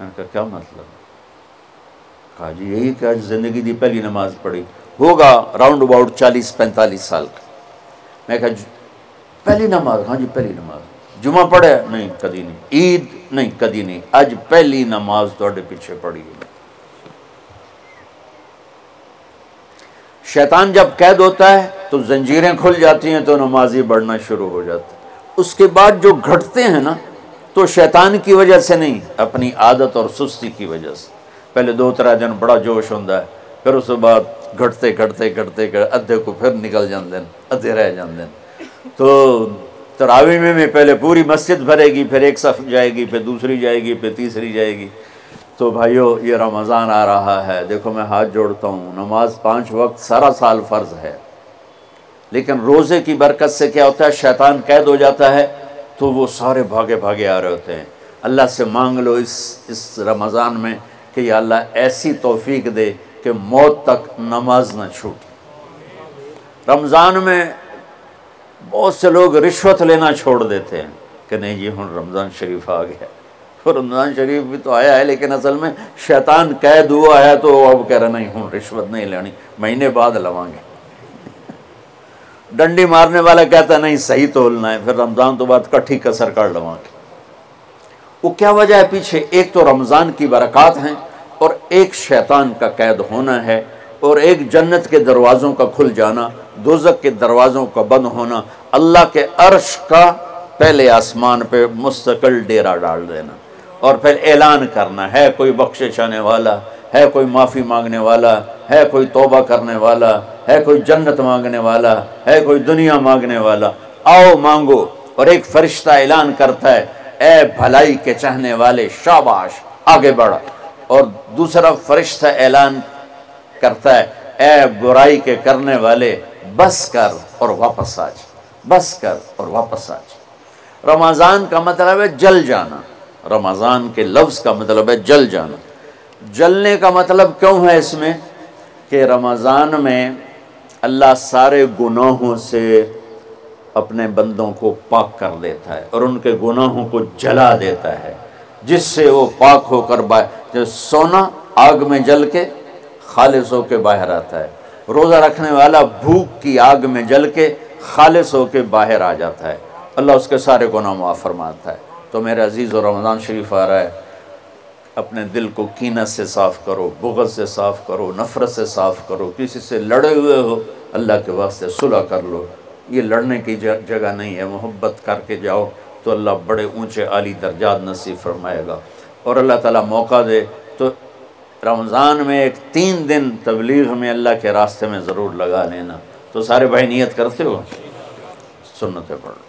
Speaker 1: میں نے کہا، کیا مطلب؟ کہا جی یہی کہ آج زندگی دی پہلی نماز پڑھی، ہوگا راؤنڈ اباؤٹ چالیس پینتالیس سال کا۔ میں کہا جی پہلی نماز؟ ہاں جی پہلی نماز۔ جمعہ پڑھے؟ نہیں، کدی نہیں۔ عید؟ نہیں، کدی نہیں۔ اج پہلی نماز توڑے پیچھے پڑھی ہے۔ شیطان جب قید ہوتا ہے تو زنجیریں کھل جاتی ہیں تو نمازی بڑھنا شروع ہو جاتا ہے۔ اس کے بعد جو گھٹتے ہیں نا تو شیطان کی وجہ سے نہیں، اپنی عادت اور سستی کی وجہ سے۔ پہلے دو ترہ دن بڑا جوش ہوتا ہے، پھر اس کے بعد گھٹتے گھٹتے گھٹتے ادھے کو پھر نکل جاندے ادھے رہ جاندے تو تراوی میں پہلے پوری مسجد بھرے گی، پھر ایک صف جائے گی، پھر دوسری جائے گی، پھر تیسری جائے گی۔ تو بھائیو، یہ رمضان آ رہا ہے۔ دیکھو میں ہاتھ جوڑتا ہوں، نماز پانچ وقت سارا سال فرض ہے۔ لیکن روزے کی برکت سے کیا ہوتا ہے؟ شیطان قید ہو جاتا ہے۔ تو وہ سارے بھاگے بھاگے آ رہے ہوتے ہیں۔ اللہ سے مانگ لو اس اس رمضان میں کہ یا اللہ ایسی توفیق دے کہ موت تک نماز نہ چھوٹ رمضان میں بہت سے لوگ رشوت لینا چھوڑ دیتے ہیں کہ نہیں جی ہوں رمضان شریف آ گیا۔ رمضان شریف بھی تو آیا ہے، لیکن اصل میں شیطان قید ہوا ہے تو اب کہہ رہا نہیں ہوں رشوت نہیں لینی، مہینے بعد لواں گے ڈنڈی مارنے والا کہتا ہے، نہیں، صحیح تولنا ہے، پھر رمضان تو بعد کٹھی کسر کر لواں گے. وہ کیا وجہ ہے پیچھے؟ ایک تو رمضان کی برکات ہیں اور ایک شیطان کا قید ہونا ہے اور ایک جنت کے دروازوں کا کھل جانا دوزک کے دروازوں کا بند ہونا، اللہ کے عرش کا پہلے آسمان پہ مستقل ڈیرا ڈال دینا۔ اور پھر اعلان کرنا، ہے کوئی بخشش آنے والا، ہے کوئی معافی مانگنے والا، ہے کوئی توبہ کرنے والا، ہے کوئی جنت مانگنے والا، ہے کوئی دنیا مانگنے والا۔ آؤ مانگو اور ایک فرشتہ اعلان کرتا ہے، اے بھلائی کے چاہنے والے شاباش، آگے بڑھا۔ اور دوسرا فرشتہ اعلان کرتا ہے، اے برائی کے کرنے والے، بس کر اور واپس آج۔ بس کر اور واپس آج۔ رمضان کا مطلب ہے جل جانا۔ رمضان کے لفظ کا مطلب ہے جل جانا۔ جلنے کا مطلب کیوں ہے اس میں؟ کہ رمضان میں اللہ سارے گناہوں سے اپنے بندوں کو پاک کر دیتا ہے اور ان کے گناہوں کو جلا دیتا ہے۔ جس سے وہ پاک ہو کر سونا آگ میں جل کے خالص ہو کے باہر آتا ہے۔ روزہ رکھنے والا بھوک کی آگ میں جل کے خالص ہو کے باہر آ جاتا ہے۔ اللہ اس کے سارے گناہ معاف فرماتا ہے۔ تو میرے عزیز و رمضان شریف آ رہا ہے۔ اپنے دل کو کینت سے صاف کرو، بغض سے صاف کرو، نفرت سے صاف کرو، کسی سے لڑے ہوئے ہو، اللہ کے واسطے صلح کر لو۔ یہ لڑنے کی جگہ نہیں ہے۔ محبت کر کے جاؤ تو اللہ بڑے اونچے عالی درجات نصیب فرمائے گا۔ اور اللہ تعالیٰ موقع دے تو رمضان میں ایک تین دن تبلیغ میں اللہ کے راستے میں ضرور لگا لینا۔ تو سارے بھائی نیت کرتے ہو؟ سنتیں پڑھ